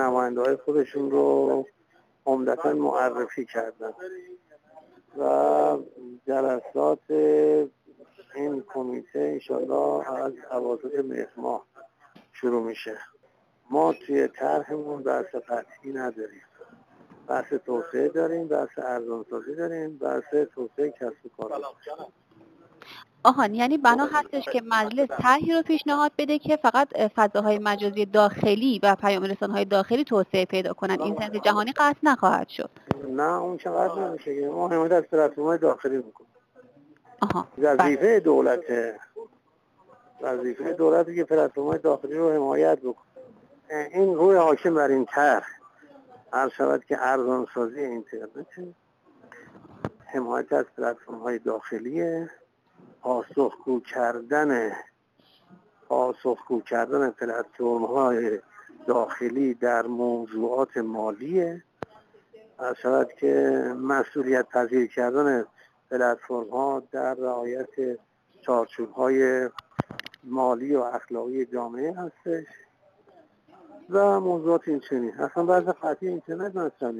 نماینده های خودشون رو عمدتا معرفی کردن. و جلسات این کمیته انشالله از عواسط مهر شروع میشه. ما توی طرحمون بحث قطعی نداریم. بحث توسعه داریم بحث ارزانسازی داریم بحث توسعه کسب و کار آهان یعنی بنا هستش که مجلس طرحی رو پیشنهاد بده که فقط فضاهای مجازی داخلی و پیام های داخلی توسعه پیدا کنن. اینترنت جهانی قطع نخواهد شد. نه اون چقدر نمیشه ما حمایت از پلتفرم‌های داخلی می‌کنیم. آها وظیفه بله. دولته. وظیفه دولتی که پلتفرم‌های داخلی رو حمایت بکنه. این روی حاکم بر این طرح. هر شود که ارزان سازی اینترنت حمایت از پلتفرم های داخلیه. پاسخگو کردن پاسخگو کردن پلتفرم های داخلی در موضوعات مالیه. هر شود که مسئولیت پذیر کردن پلتفرم ها در رعایت چارچوب های مالی و اخلاقی جامعه هستش. و موضوعات این چنین اصلا بعض قطعی اینترنت مطرح